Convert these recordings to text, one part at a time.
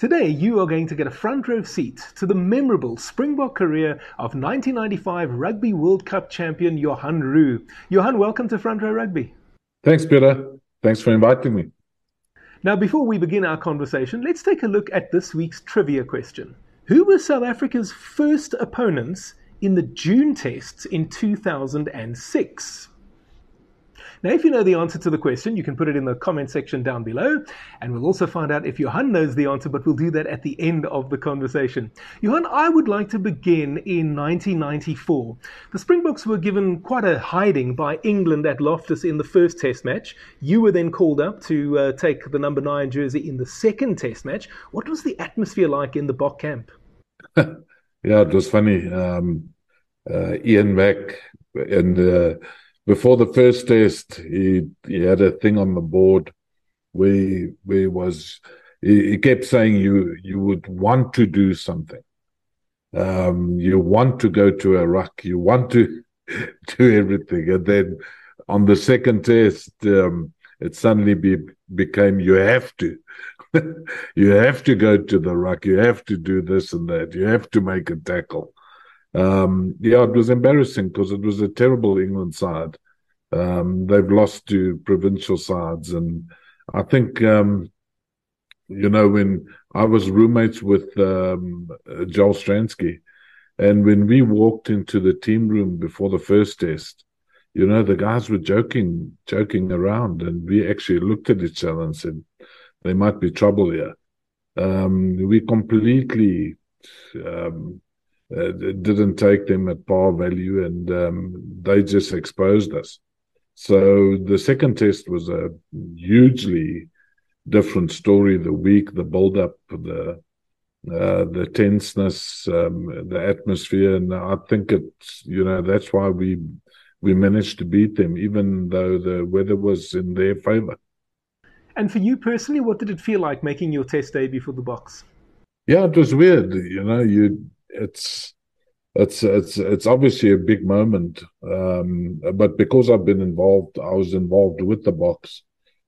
Today, you are going to get a front row seat to the memorable Springbok career of 1995 Rugby World Cup champion Johan Roux. Johan, welcome to Front Row Rugby. Thanks, Peter. Thanks for inviting me. Now, before we begin our conversation, let's take a look at this week's trivia question. Who were South Africa's first opponents in the June tests in 2006? Now, if you know the answer to the question, you can put it in the comment section down below, and we'll also find out if Johan knows the answer, but we'll do that at the end of the conversation. Johan, I would like to begin in 1994. The Springboks were given quite a hiding by England at Loftus in the first test match. You were then called up to uh, take the number nine jersey in the second test match. What was the atmosphere like in the Bok camp? yeah, it was funny. Um, uh, Ian Mack and uh, before the first test, he he had a thing on the board where where was he, he kept saying you you would want to do something. Um, you want to go to a ruck, you want to do everything, and then on the second test, um, it suddenly be, became you have to. you have to go to the ruck. You have to do this and that. You have to make a tackle um, yeah, it was embarrassing because it was a terrible England side. Um, they've lost to provincial sides, and I think um, you know when I was roommates with um, Joel Stransky, and when we walked into the team room before the first test, you know the guys were joking, joking around, and we actually looked at each other and said, "There might be trouble here." Um, we completely um, uh, didn't take them at par value, and um, they just exposed us. So the second test was a hugely different story. The week, the build up, the uh, the tenseness, um, the atmosphere, and I think it's you know that's why we we managed to beat them, even though the weather was in their favour. And for you personally, what did it feel like making your test debut for the Boks? Yeah, it was weird. You know, you it's it's it's it's obviously a big moment. Um, but because I've been involved, I was involved with the Boks,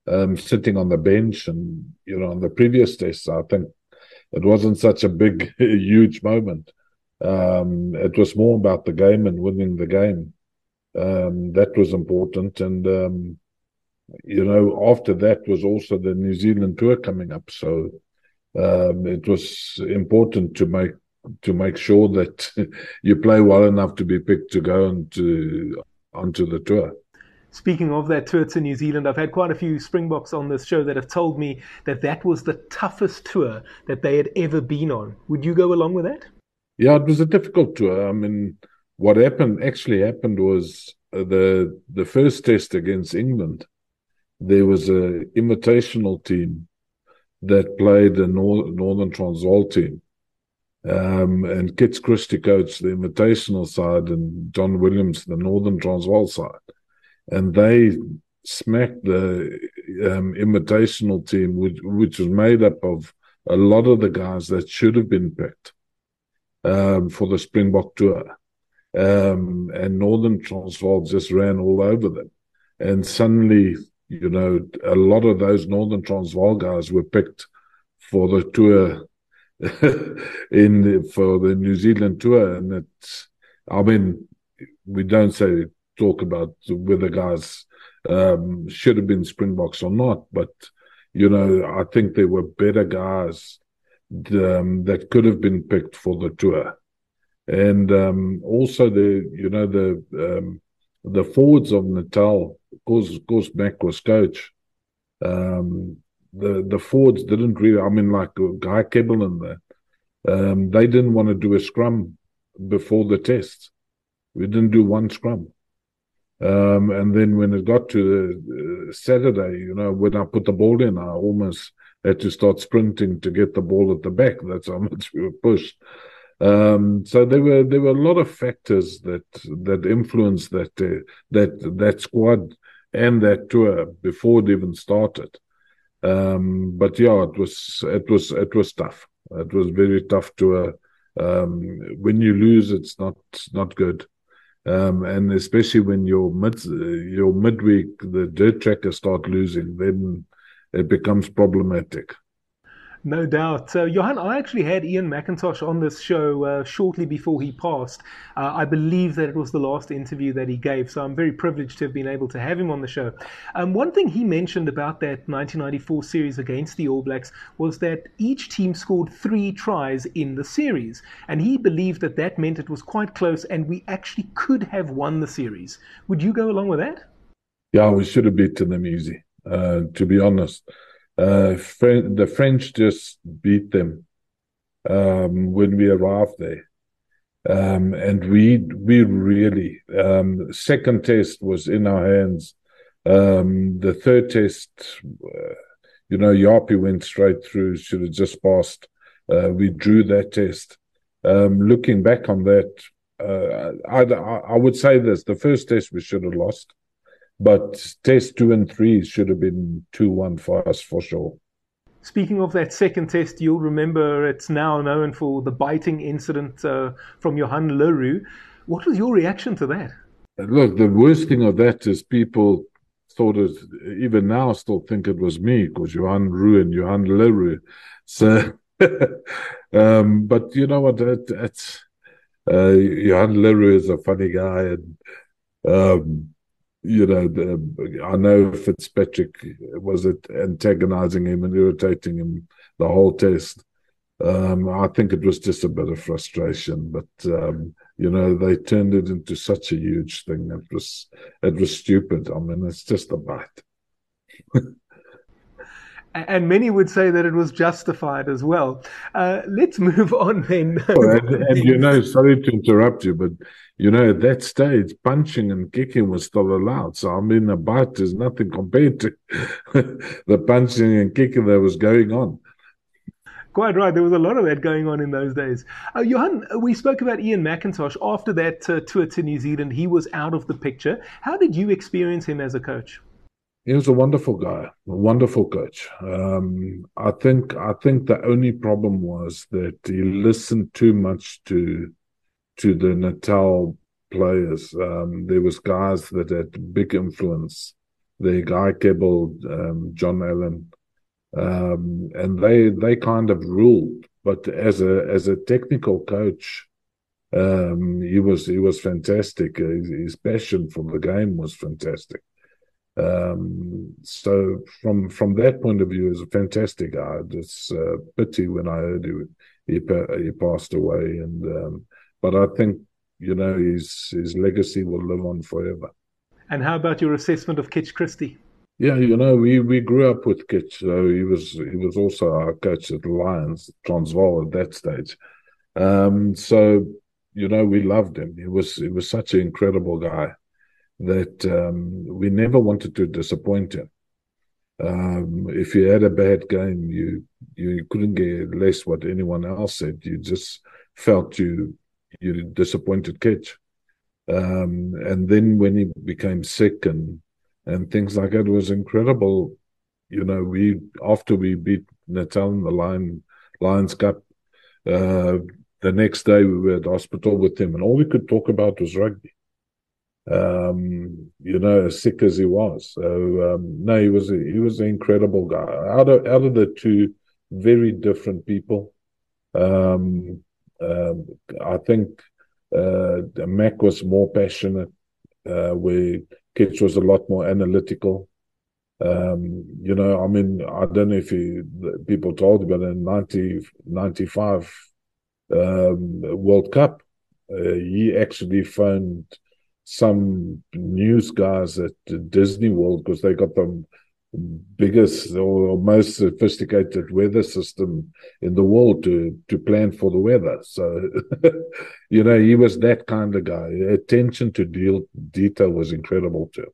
um, sitting on the bench, and you know, on the previous tests, I think it wasn't such a big, huge moment. Um, it was more about the game and winning the game. Um, that was important, and um, you know, after that was also the New Zealand tour coming up, so um, it was important to make to make sure that you play well enough to be picked to go onto onto the tour. Speaking of that tour to New Zealand, I've had quite a few Springboks on this show that have told me that that was the toughest tour that they had ever been on. Would you go along with that? Yeah, it was a difficult tour. I mean, what happened actually happened was uh, the the first test against England. There was a invitational team that played the Northern Transvaal team, um, and Kitch Christie coached the invitational side and John Williams the Northern Transvaal side. And they smacked the um, invitational team, which, which was made up of a lot of the guys that should have been picked um, for the Springbok tour. Um, and Northern Transvaal just ran all over them. And suddenly, you know, a lot of those Northern Transvaal guys were picked for the tour in for the New Zealand tour, and it's. I mean, we don't say talk about whether guys um, should have been Springboks or not, but you know, I think there were better guys um, that could have been picked for the tour, and um, also the you know the um, the forwards of Natal, of course, of course, Mac was coach. Um, the the Fords didn't really. I mean, like Guy Kebble and that. Um, they didn't want to do a scrum before the test. We didn't do one scrum. Um, and then when it got to uh, Saturday, you know, when I put the ball in, I almost had to start sprinting to get the ball at the back. That's how much we were pushed. Um, so there were there were a lot of factors that that influenced that uh, that that squad and that tour before it even started. Um, but yeah, it was it was it was tough. It was very tough to. Uh, um, when you lose, it's not not good, um, and especially when your mid your midweek the dirt trackers start losing, then it becomes problematic. No doubt. Uh, Johan, I actually had Ian McIntosh on this show uh, shortly before he passed. Uh, I believe that it was the last interview that he gave, so I'm very privileged to have been able to have him on the show. Um, one thing he mentioned about that 1994 series against the All Blacks was that each team scored three tries in the series, and he believed that that meant it was quite close and we actually could have won the series. Would you go along with that? Yeah, we should have beaten them easy, uh, to be honest. Uh, the French just beat them um, when we arrived there. Um, and we we really um, second test was in our hands. Um, the third test, uh, you know, Japie went straight through. Should have just passed. Uh, we drew that test. Um, looking back on that, uh, I, I would say this: the first test we should have lost. But test two and three should have been 2 1 for us for sure. Speaking of that second test, you'll remember it's now known for the biting incident uh, from Johan le Roux. What was your reaction to that? Look, the worst thing of that is people thought it, even now, still think it was me because Johan and Johan le Roux. So, um, but you know what? It, it's uh, Johan le Roux is a funny guy, and um, you know, the, I know Fitzpatrick was it antagonizing him and irritating him the whole test. Um, I think it was just a bit of frustration, but um, you know, they turned it into such a huge thing. It was it was stupid. I mean, it's just a bite. and many would say that it was justified as well. Uh, let's move on then. oh, and, and, you know, sorry to interrupt you, but you know, at that stage, punching and kicking was still allowed. So I mean, a bite is nothing compared to the punching and kicking that was going on. Quite right. There was a lot of that going on in those days. Uh, Johan, we spoke about Ian McIntosh. After that uh, tour to New Zealand, he was out of the picture. How did you experience him as a coach? He was a wonderful guy, a wonderful coach. Um, I think I think the only problem was that he listened too much to to the Natal players. Um, there was guys that had big influence. The guy Kebble, um, John Allen, um, and they they kind of ruled. But as a as a technical coach, um, he was he was fantastic. His, his passion for the game was fantastic. Um, so from from that point of view, he's a fantastic guy. It's a pity when I heard he he, he passed away, and um, but I think you know his his legacy will live on forever. And how about your assessment of Kitch Christie? Yeah, you know, we, we grew up with Kitch. So he was he was also our coach at the Lions, Transvaal at that stage. Um, so you know, we loved him. He was he was such an incredible guy that um, we never wanted to disappoint him. Um, if you had a bad game, you you couldn't get less what anyone else said. You just felt you you disappointed Kitch. Um, and then when he became sick and and things like that, was incredible. You know, we after we beat Natal in the Lion Lions Cup, uh, the next day we were at hospital with him, and all we could talk about was rugby um, you know, as sick as he was. So um, no, he was a, he was an incredible guy. Out of out of the two very different people, um, uh, I think uh, Mac was more passionate, uh, where Kitch was a lot more analytical. Um, you know, I mean, I don't know if you, people told you, but in 90, 95 um, World Cup, uh, he actually phoned some news guys at Disney World because they got the biggest or most sophisticated weather system in the world to to plan for the weather. So, you know, he was that kind of guy. Attention to deal, detail was incredible too.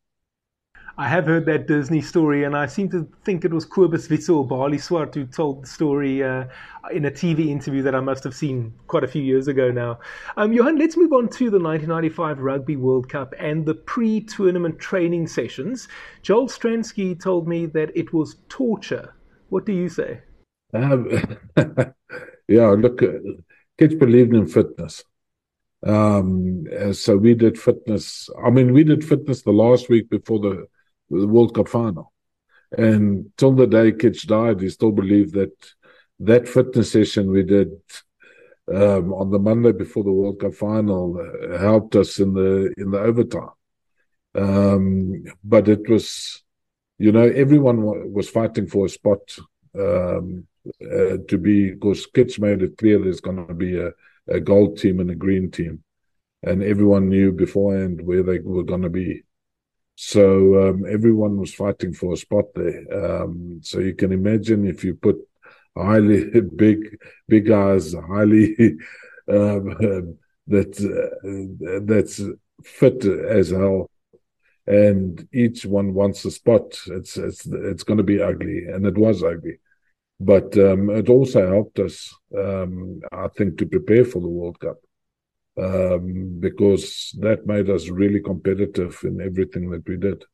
I have heard that Disney story, and I seem to think it was Kobus Wiese or Balie Swart who told the story uh, in a TV interview that I must have seen quite a few years ago now. Um, Johan, let's move on to the 1995 Rugby World Cup and the pre tournament training sessions. Joel Stransky told me that it was torture. What do you say? Um, yeah, look, uh, Kitch believed in fitness. Um, so we did fitness. I mean, we did fitness the last week before the the World Cup final. And till the day Kitch died, he still believed that that fitness session we did um, on the Monday before the World Cup final uh, helped us in the in the overtime. Um, but it was, you know, everyone w- was fighting for a spot um, uh, to be because Kitch made it clear there's going to be a, a gold team and a green team, and everyone knew beforehand where they were going to be. So um, everyone was fighting for a spot there. Um, so you can imagine if you put highly big, big guys, highly um, that uh, that's fit as hell, and each one wants a spot. It's it's it's going to be ugly, and it was ugly. But um, it also helped us, um, I think, to prepare for the World Cup um, because that made us really competitive in everything that we did.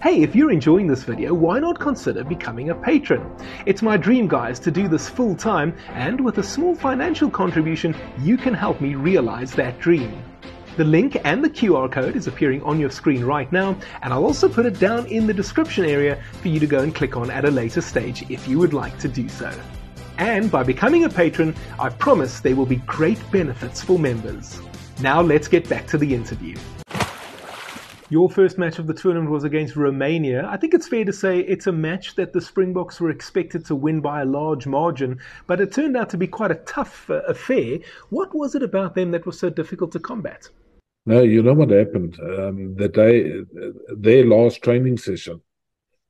Hey, if you're enjoying this video, why not consider becoming a patron? It's my dream, guys, to do this full time, and with a small financial contribution, you can help me realize that dream. The link and the QR code is appearing on your screen right now, and I'll also put it down in the description area for you to go and click on at a later stage if you would like to do so. And by becoming a patron, I promise there will be great benefits for members. Now let's get back to the interview. Your first match of the tournament was against Romania. I think it's fair to say it's a match that the Springboks were expected to win by a large margin, but it turned out to be quite a tough uh, affair. What was it about them that was so difficult to combat? No, you know what happened? Um, the day, their last training session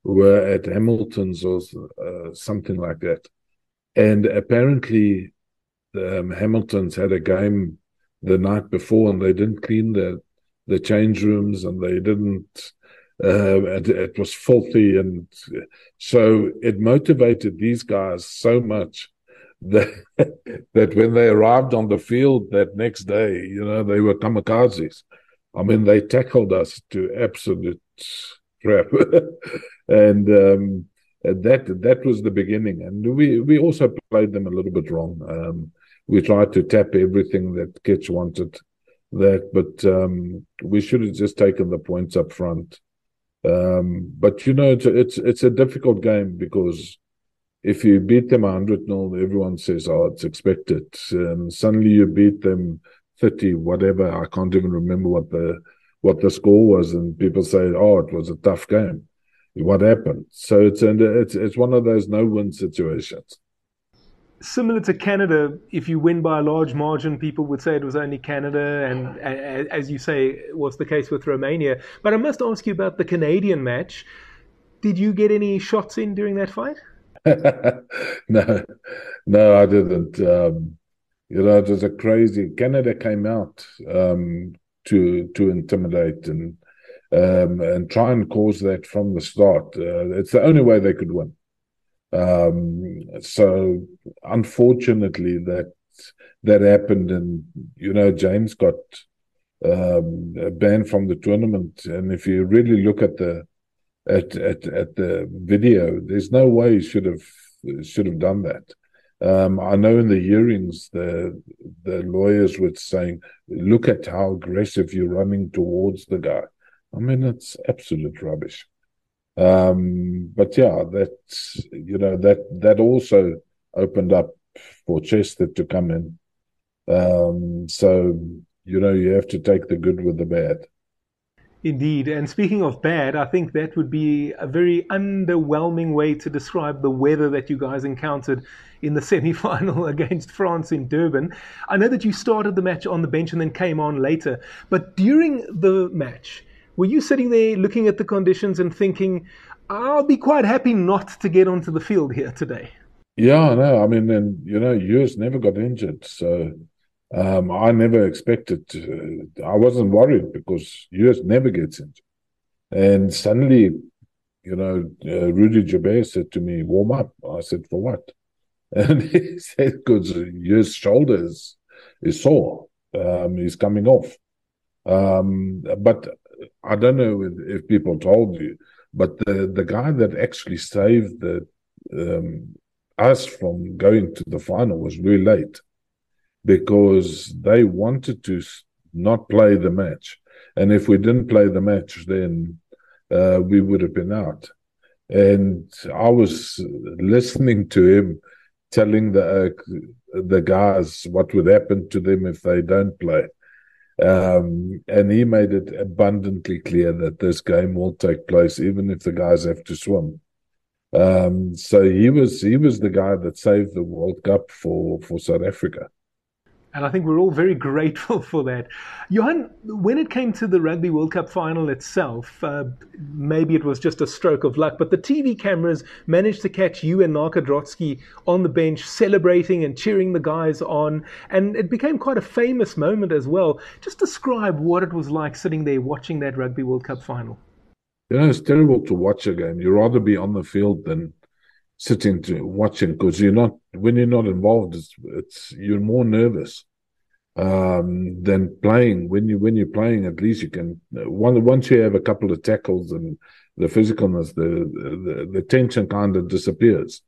were at Hamilton's or uh, something like that. And apparently, um, Hamilton's had a game the night before and they didn't clean the the change rooms and they didn't uh, it, it, was filthy and so it motivated these guys so much that that when they arrived on the field that next day you know they were kamikazes. I mean they tackled us to absolute crap. And um, that that was the beginning and we we also played them a little bit wrong um, we tried to tap everything that Kitch wanted that, but um, we should have just taken the points up front. Um, but you know, it's it's it's a difficult game because if you beat them 100 0, everyone says, "Oh, it's expected," and suddenly you beat them 30, whatever. I can't even remember what the what the score was, and people say, "Oh, it was a tough game." What happened? So it's and it's it's one of those no-win situations similar to Canada, if you win by a large margin, people would say it was only Canada, and as you say, was the case with Romania. But I must ask you about the Canadian match. Did you get any shots in during that fight? no, no, I didn't. Um, you know, it was a crazy. Canada came out um, to to intimidate and um, and try and cause that from the start. Uh, it's the only way they could win. Um, so unfortunately, that that happened, and you know, James got um, banned from the tournament. And if you really look at the at at at the video, there's no way he should have should have done that. Um, I know in the hearings, the the lawyers were saying, "Look at how aggressive you're running towards the guy." I mean, it's absolute rubbish. Um, but yeah, that you know that that also opened up for Chester to come in. Um, so you know you have to take the good with the bad. Indeed. And speaking of bad, I think that would be a very underwhelming way to describe the weather that you guys encountered in the semi final against France in Durban. I know that you started the match on the bench and then came on later, but during the match, were you sitting there looking at the conditions and thinking, I'll be quite happy not to get onto the field here today? Yeah, no, I mean, and you know, Joost never got injured, so um, I never expected. To, I wasn't worried because Joost never gets injured, and suddenly, you know, uh, Rudy Joubert said to me, "Warm up." I said, "For what?" And he said, "Because Joost shoulders is sore. Um, he's coming off." Um, but I don't know if, if, people told you, but the, the guy that actually saved the, um, us from going to the final was really late because they wanted to not play the match. And if we didn't play the match, then uh, we would have been out. and I was listening to him telling the uh, the guys what would happen to them if they don't play. Um, and he made it abundantly clear that this game will take place even if the guys have to swim. Um, so he was he was the guy that saved the World Cup for for South Africa. And I think we're all very grateful for that. Johan, when it came to the Rugby World Cup final itself, uh, maybe it was just a stroke of luck, but the TV cameras managed to catch you and Naka Drotské on the bench celebrating and cheering the guys on. And it became quite a famous moment as well. Just describe what it was like sitting there watching that Rugby World Cup final. You know, it's terrible to watch a game. You'd rather be on the field than sitting to watching because you're not when you're not involved it's it's you're more nervous um, than playing. When you when you're playing at least you can once you have a couple of tackles and the physicalness the the, the tension kind of disappears.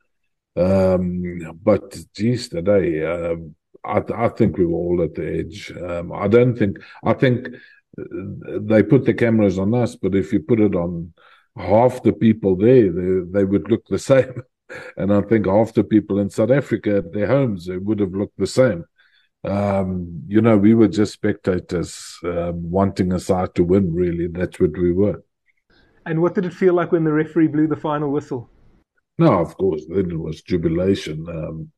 Um, but geez today uh, I, I think we were all at the edge. Um, I don't think I think they put the cameras on us but if you put it on half the people there they, they would look the same and I think half the people in South Africa at their homes it would have looked the same. Um, you know, we were just spectators um, wanting a side to win. Really, that's what we were. And what did it feel like when the referee blew the final whistle? No, of course, then it was jubilation. Um,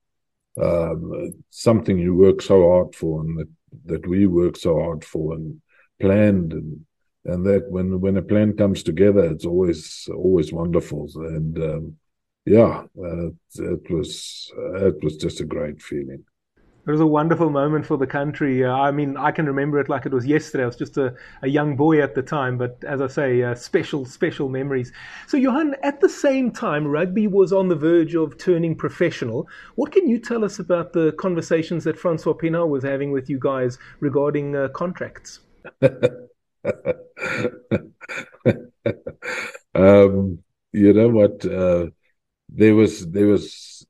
um, something you work so hard for, and that, that we work so hard for, and planned, and and that when when a plan comes together, it's always always wonderful. And um, yeah, uh, it was uh, it was just a great feeling. It was a wonderful moment for the country. Uh, I mean, I can remember it like it was yesterday. I was just a, a young boy at the time, but as I say, uh, special, special memories. So, Johan, at the same time, rugby was on the verge of turning professional. What can you tell us about the conversations that Francois Pienaar was having with you guys regarding uh, contracts? um, you know what? There was there was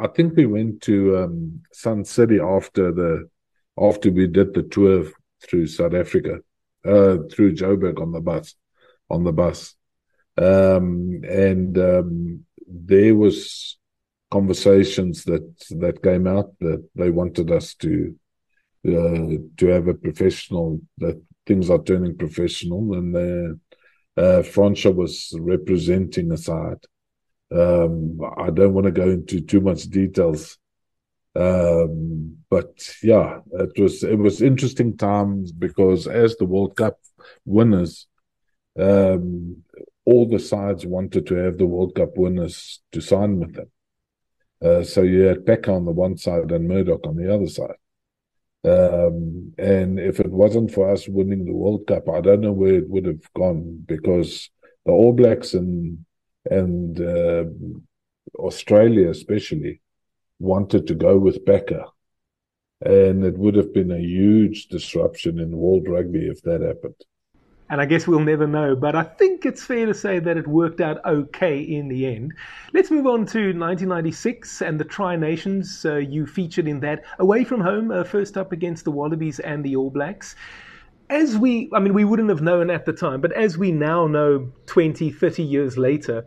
I think we went to um, Sun City after the after we did the tour through South Africa, uh, through Joburg on the bus, on the bus, um, and um, there was conversations that that came out that they wanted us to uh, to have a professional that things are turning professional, and uh, uh, Francois was representing a side um, I don't want to go into too much details, um, but yeah, it was it was interesting times because as the World Cup winners, um, all the sides wanted to have the World Cup winners to sign with them. Uh, so you had Packer on the one side and Murdoch on the other side. Um, and if it wasn't for us winning the World Cup, I don't know where it would have gone because the All Blacks and and uh, Australia especially wanted to go with Packer. And it would have been a huge disruption in world rugby if that happened. And I guess we'll never know, but I think it's fair to say that it worked out okay in the end. Let's move on to 1996 and the Tri Nations. Uh, you featured in that away from home, uh, first up against the Wallabies and the All Blacks as we, I mean, we wouldn't have known at the time, but as we now know 20, 30 years later,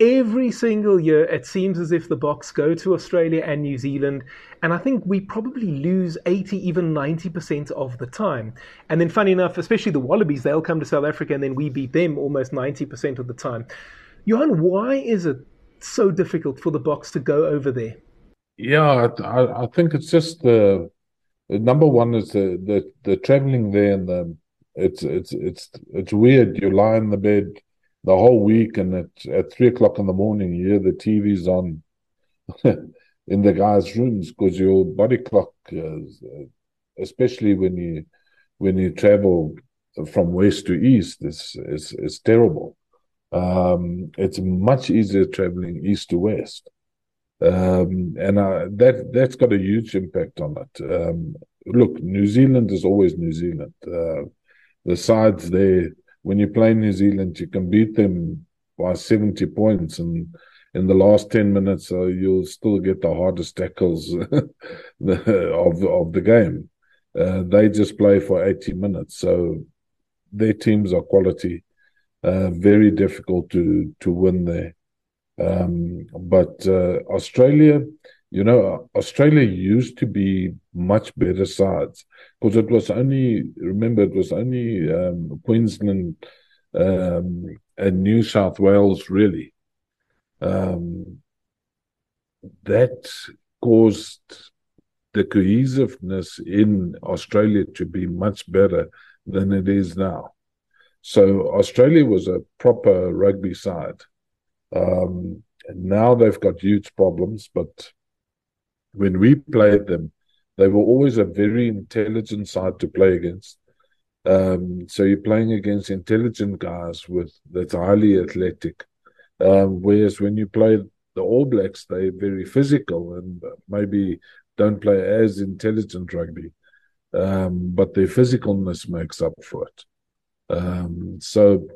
every single year it seems as if the Boks go to Australia and New Zealand, and I think we probably lose 80, even 90% of the time. And then, funny enough, especially the Wallabies, they'll come to South Africa and then we beat them almost 90% of the time. Johan, why is it so difficult for the Boks to go over there? Yeah, I, I think it's just the number one is the the, the traveling there and the it's it's it's it's weird. You lie in the bed the whole week, and at at three o'clock in the morning, you hear the TV's on in the guys' rooms because your body clock, uh, especially when you when you travel from west to east, is is is terrible. Um, it's much easier traveling east to west. Um, and uh, that that's got a huge impact on it. Um, look, New Zealand is always New Zealand. Uh, the sides there, when you play New Zealand, you can beat them by seventy points, and in the last ten minutes, uh, you'll still get the hardest tackles of of the game. Uh, they just play for eighty minutes, so their teams are quality. Uh, very difficult to to win there. Um, but uh, Australia, you know, Australia used to be much better sides because it was only, remember, it was only um, Queensland um, and New South Wales, really. Um, that caused the cohesiveness in Australia to be much better than it is now. So Australia was a proper rugby side. Um, now they've got huge problems, but when we played them, they were always a very intelligent side to play against. Um, so you're playing against intelligent guys with that's highly athletic. Um, whereas when you play the All Blacks, they're very physical and maybe don't play as intelligent rugby, um, but their physicalness makes up for it. Um, so,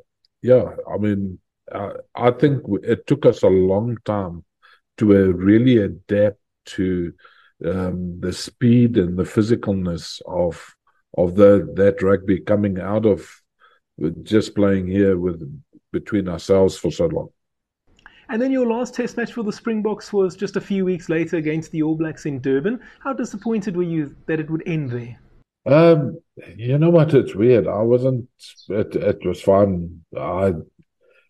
yeah, I mean, I, I think it took us a long time to uh, really adapt to um, the speed and the physicalness of of the that rugby coming out of just playing here with between ourselves for so long. And then your last test match for the Springboks was just a few weeks later against the All Blacks in Durban. How disappointed were you that it would end there? Um, you know what? It's weird. I wasn't. It, it was fun. I,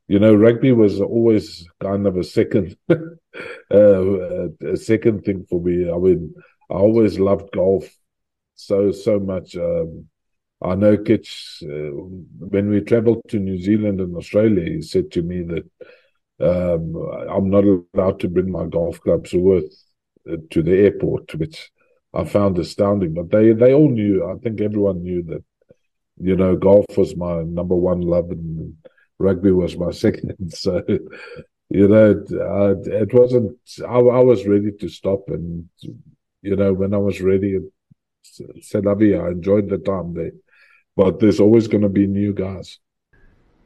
you know, rugby was always kind of a second, uh, a second thing for me. I mean, I always loved golf so so much. Um, I know Kitch uh, when we travelled to New Zealand and Australia. He said to me that um, I'm not allowed to bring my golf clubs with uh, to the airport, which I found astounding. But they they all knew. I think everyone knew that. You know, golf was my number one love, and rugby was my second. So, you know, uh, it wasn't. I, I was ready to stop, and you know, when I was ready, la. I enjoyed the time there, but there's always going to be new guys.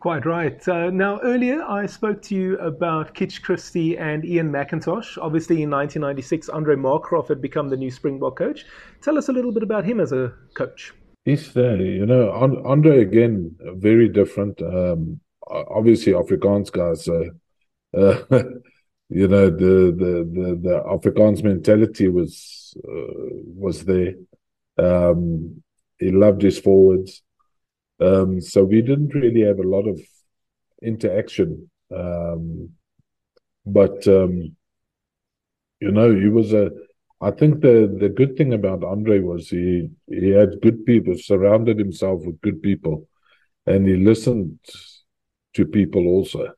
Quite right. Uh, now, earlier I spoke to you about Kitch Christie and Ian McIntosh. Obviously, in 1996, Andre Markgraaff had become the new Springbok coach. Tell us a little bit about him as a coach. He's there, you know, Andre again, very different. Um, obviously, Afrikaans guys. Uh, uh, you know, the the the, the Afrikaans mentality was uh, was there. Um, he loved his forwards. Um, so we didn't really have a lot of interaction. Um, but um, you know, he was a. I think the the good thing about Andre was he he had good people, surrounded himself with good people, and he listened to people also.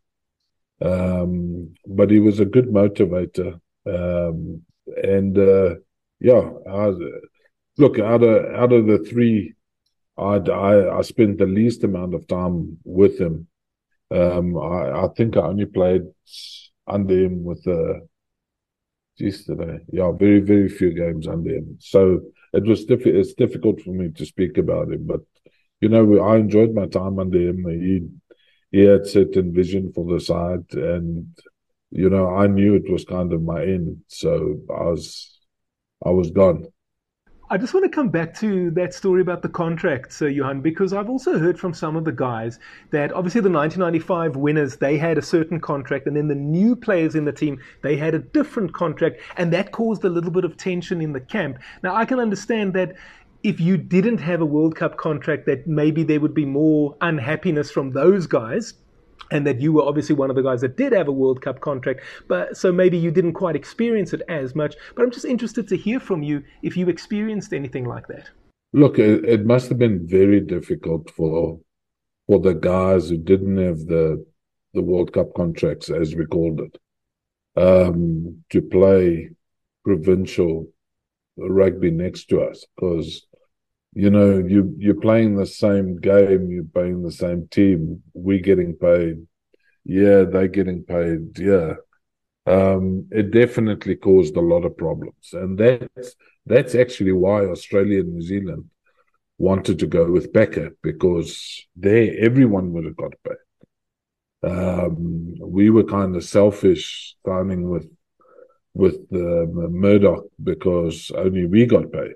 Um, but he was a good motivator, um, and uh, yeah, I, look out of out of the three I, I, I spent the least amount of time with him. Um, I, I think I only played under him with the, uh, yesterday. Yeah, very, very few games under him. So it was diff- it's difficult for me to speak about him, but you know, I enjoyed my time under him. He, he had certain vision for the side and, you know, I knew it was kind of my end. So I was, I was gone. I just want to come back to that story about the contract, Sir Johan, because I've also heard from some of the guys that obviously the 1995 winners, they had a certain contract, and then the new players in the team, they had a different contract, and that caused a little bit of tension in the camp. Now, I can understand that if you didn't have a World Cup contract, that maybe there would be more unhappiness from those guys and that you were obviously one of the guys that did have a World Cup contract, but so maybe you didn't quite experience it as much. But I'm just interested to hear from you if you experienced anything like that. Look, it, must have been very difficult for for the guys who didn't have the the World Cup contracts, as we called it, um, to play provincial rugby next to us because you know, you you're playing the same game, you're playing the same team. We're getting paid, yeah, they're getting paid, yeah. Um, it definitely caused a lot of problems, and that's that's actually why Australia and New Zealand wanted to go with Packer because there everyone would have got paid. Um, we were kind of selfish signing with with uh, Murdoch because only we got paid.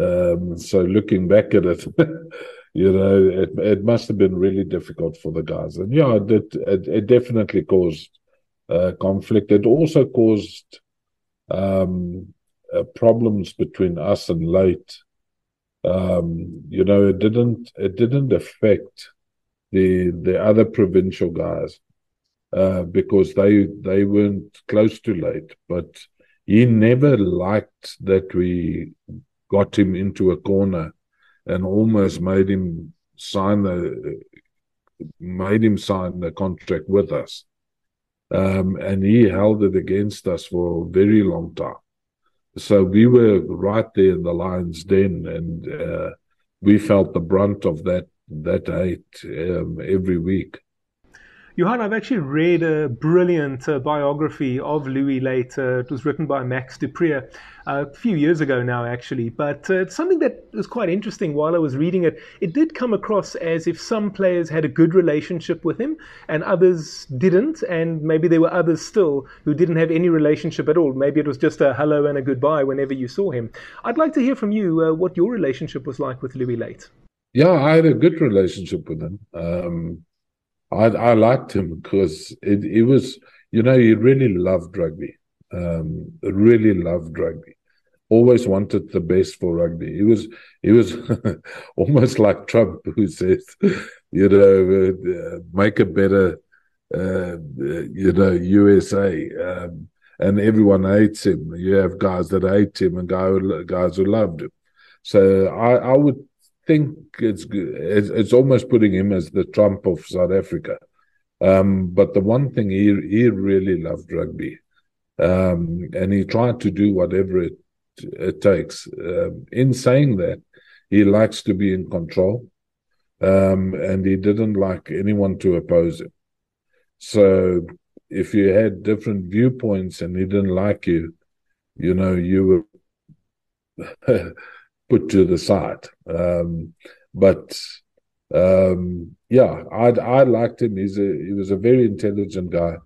Um, so looking back at it, you know, it, it must have been really difficult for the guys. And yeah, it, it, it definitely caused uh, conflict. It also caused um, uh, problems between us and Luyt. Um, you know, it didn't it didn't affect the the other provincial guys uh, because they they weren't close to Luyt, but he never liked that we got him into a corner and almost made him sign the made him sign the contract with us. Um, and he held it against us for a very long time. So we were right there in the lion's den, and uh, we felt the brunt of that that hate um, every week. Johan, I've actually read a brilliant uh, biography of Louis. Uh, it was written by Max du uh, a few years ago now, actually. But uh, it's something that was quite interesting while I was reading it. It did come across as if some players had a good relationship with him and others didn't. And maybe there were others still who didn't have any relationship at all. Maybe it was just a hello and a goodbye whenever you saw him. I'd like to hear from you uh, what your relationship was like with Louis Luyt. Yeah, I had a good relationship with him. Um, I, I liked him because it, it was, you know, he really loved rugby. Um, really loved rugby. Always wanted the best for rugby. He was, he was almost like Trump, who says, you know, uh, make a better, uh, you know, USA. Um, and everyone hates him. You have guys that hate him and guys guys who loved him. So I, I would think it's it's, it's almost putting him as the Trump of South Africa. Um, but the one thing he he really loved rugby, um, and he tried to do whatever it it takes. Um, in saying that, he likes to be in control, um, and he didn't like anyone to oppose him. So if you had different viewpoints and he didn't like you, you know, you were put to the side. Um, but um, yeah, I I liked him. He's a he was a very intelligent guy.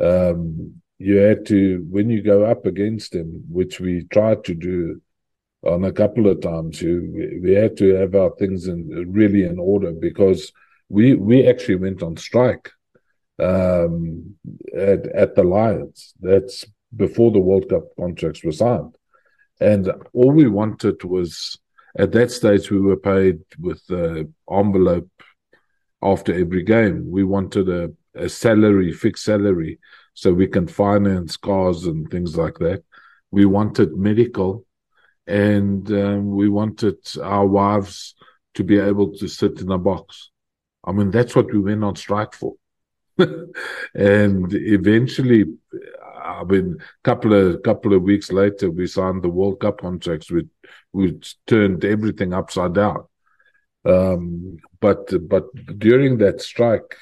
Um, you had to when you go up against him, which we tried to do on a couple of times. You we had to have our things in really in order because we we actually went on strike um, at at the Lions. That's before the World Cup contracts were signed. And all we wanted was, at that stage, we were paid with the envelope after every game. We wanted a, a salary, fixed salary, so we can finance cars and things like that. We wanted medical, and um, we wanted our wives to be able to sit in a box. I mean, that's what we went on strike for. and eventually, I mean, couple of couple of weeks later, we signed the World Cup contracts, which which turned everything upside down. Um, but but during that strike,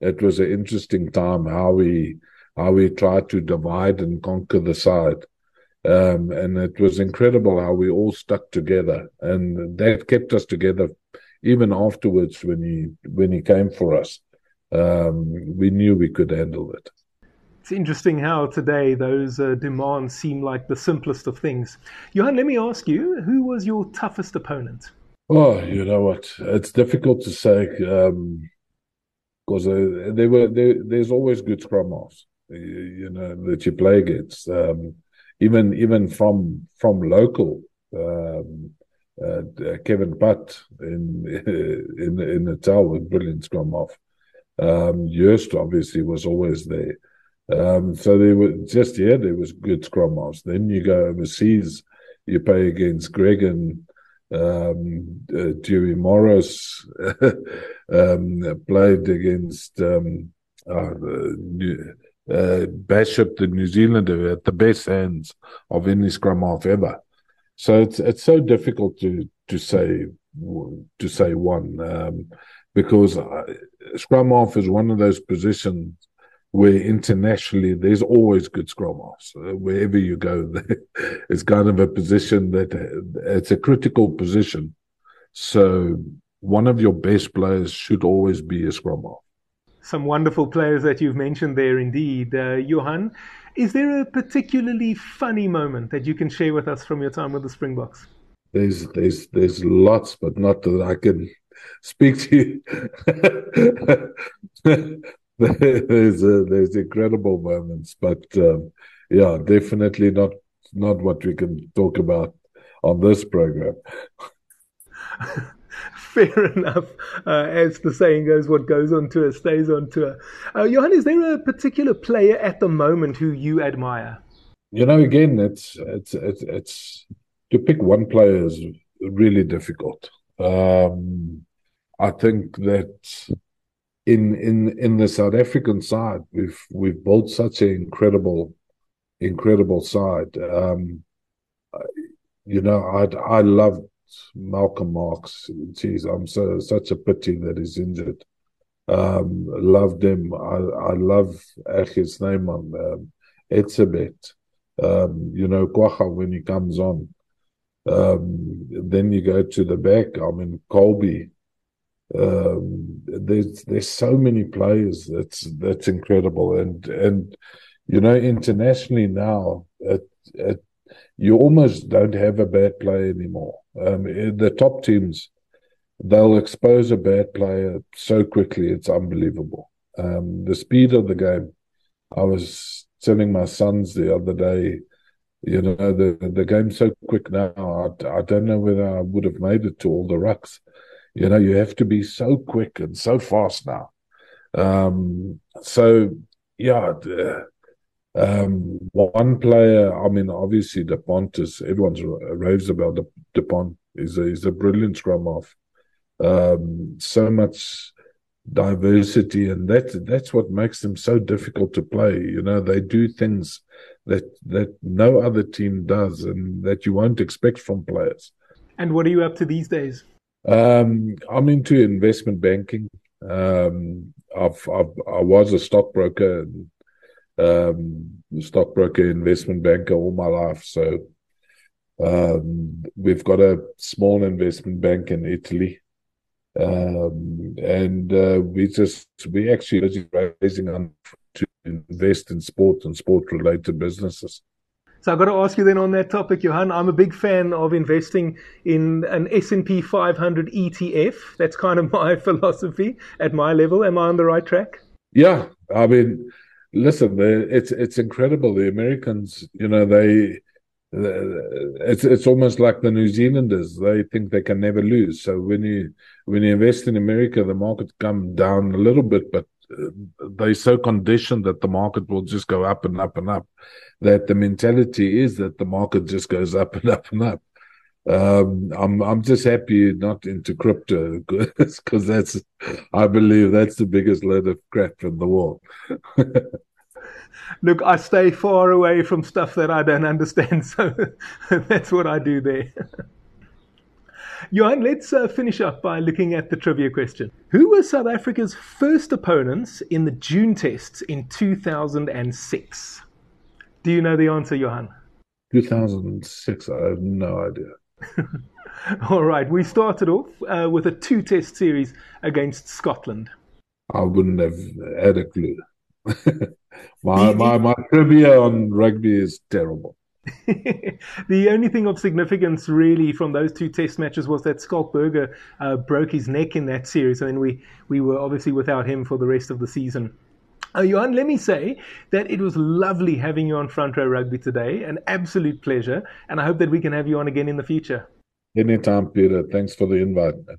it was an interesting time how we how we tried to divide and conquer the side. Um, and it was incredible how we all stuck together, and that kept us together even afterwards when he when he came for us. Um, we knew we could handle it. It's interesting how today those uh, demands seem like the simplest of things. Johan, let me ask you, who was your toughest opponent? Oh, you know what? It's difficult to say because um, uh, they were there's always good scrum halves, you, you, know, that you play against. Um, even even from from local, um, uh, Kevin Putt in in in Natal was brilliant scrum half. Um, obviously was always there. Um, so there were just yeah, there was good scrum halves. Then you go overseas, you play against Greg and um, uh, Dewi Morris, um, played against um, uh, uh, Bachop, the New Zealander, at the best hands of any scrum half ever. So it's it's so difficult to to say to say one um, because uh, scrum half is one of those positions where internationally there's always good scrum halves. Uh, wherever you go, it's kind of a position that it's a critical position. So one of your best players should always be a scrum half. Some wonderful players that you've mentioned there, indeed. Uh, Johan, is there a particularly funny moment that you can share with us from your time with the Springboks? There's, there's, there's lots, but not that I can speak to you. there's a, there's incredible moments, but um, yeah, definitely not not what we can talk about on this program. Fair enough. Uh, as the saying goes, what goes on tour stays on tour. Uh, Johan, is there a particular player at the moment who you admire? You know, again, it's it's it's, it's to pick one player is really difficult. Um, I think that in in in the South African side, we've we've built such an incredible incredible side. Um, you know, I I loved Malcolm Marx. Geez, I'm so such a pity that he's injured. Um, loved him. I I love his name on um, Etzebeth. Um, you know, Kwagga when he comes on. Um, then you go to the back. I mean, Kolbe. Um, there's there's so many players. That's that's incredible. And and you know, internationally now, you almost don't have a bad player anymore. Um, the top teams, they'll expose a bad player so quickly, it's unbelievable. Um, the speed of the game. I was telling my sons the other day, you know, the the game's so quick now. I, I don't know whether I would have made it to all the rucks. You know, you have to be so quick and so fast now. Um, so yeah, the, um, one player, I mean, obviously Dupont is everyone's raves about Dupont. He's a, he's a brilliant scrum half. Um, so much diversity, and that that's what makes them so difficult to play. You know, they do things that that no other team does, and that you won't expect from players. And what are you up to these days? Um, I'm into investment banking. Um, I've, I've I was a stockbroker. And, um, stockbroker, investment banker all my life. So um, we've got a small investment bank in Italy. Um, and uh, we just we actually raising on to invest in sport and sport related businesses. So I've got to ask you then on that topic, Johan. I'm a big fan of investing in an S&P 500 ETF. That's kind of my philosophy at my level. Am I on the right track? Yeah, I mean, listen, it's it's incredible. The Americans, you know, they it's it's almost like the New Zealanders. They think they can never lose. So when you when you invest in America, the market come down a little bit, but they're so conditioned that the market will just go up and up and up. That the mentality is that the market just goes up and up and up. Um, I'm I'm just happy not into crypto because that's I believe that's the biggest load of crap in the world. Look, I stay far away from stuff that I don't understand, so that's what I do there. Johan, let's uh, finish up by looking at the trivia question. Who were South Africa's first opponents in the June tests in 2006? Do you know the answer, Johan? 2006, I have no idea. All right, we started off uh, with a two test series against Scotland. I wouldn't have had a clue. my, my, my trivia on rugby is terrible. the only thing of significance, really, from those two test matches was that Schalk Burger uh, broke his neck in that series, and then we, we were obviously without him for the rest of the season. Uh, Johan, let me say that it was lovely having you on Front Row Rugby today, an absolute pleasure, and I hope that we can have you on again in the future. Anytime, Peter. Thanks for the invite. Man.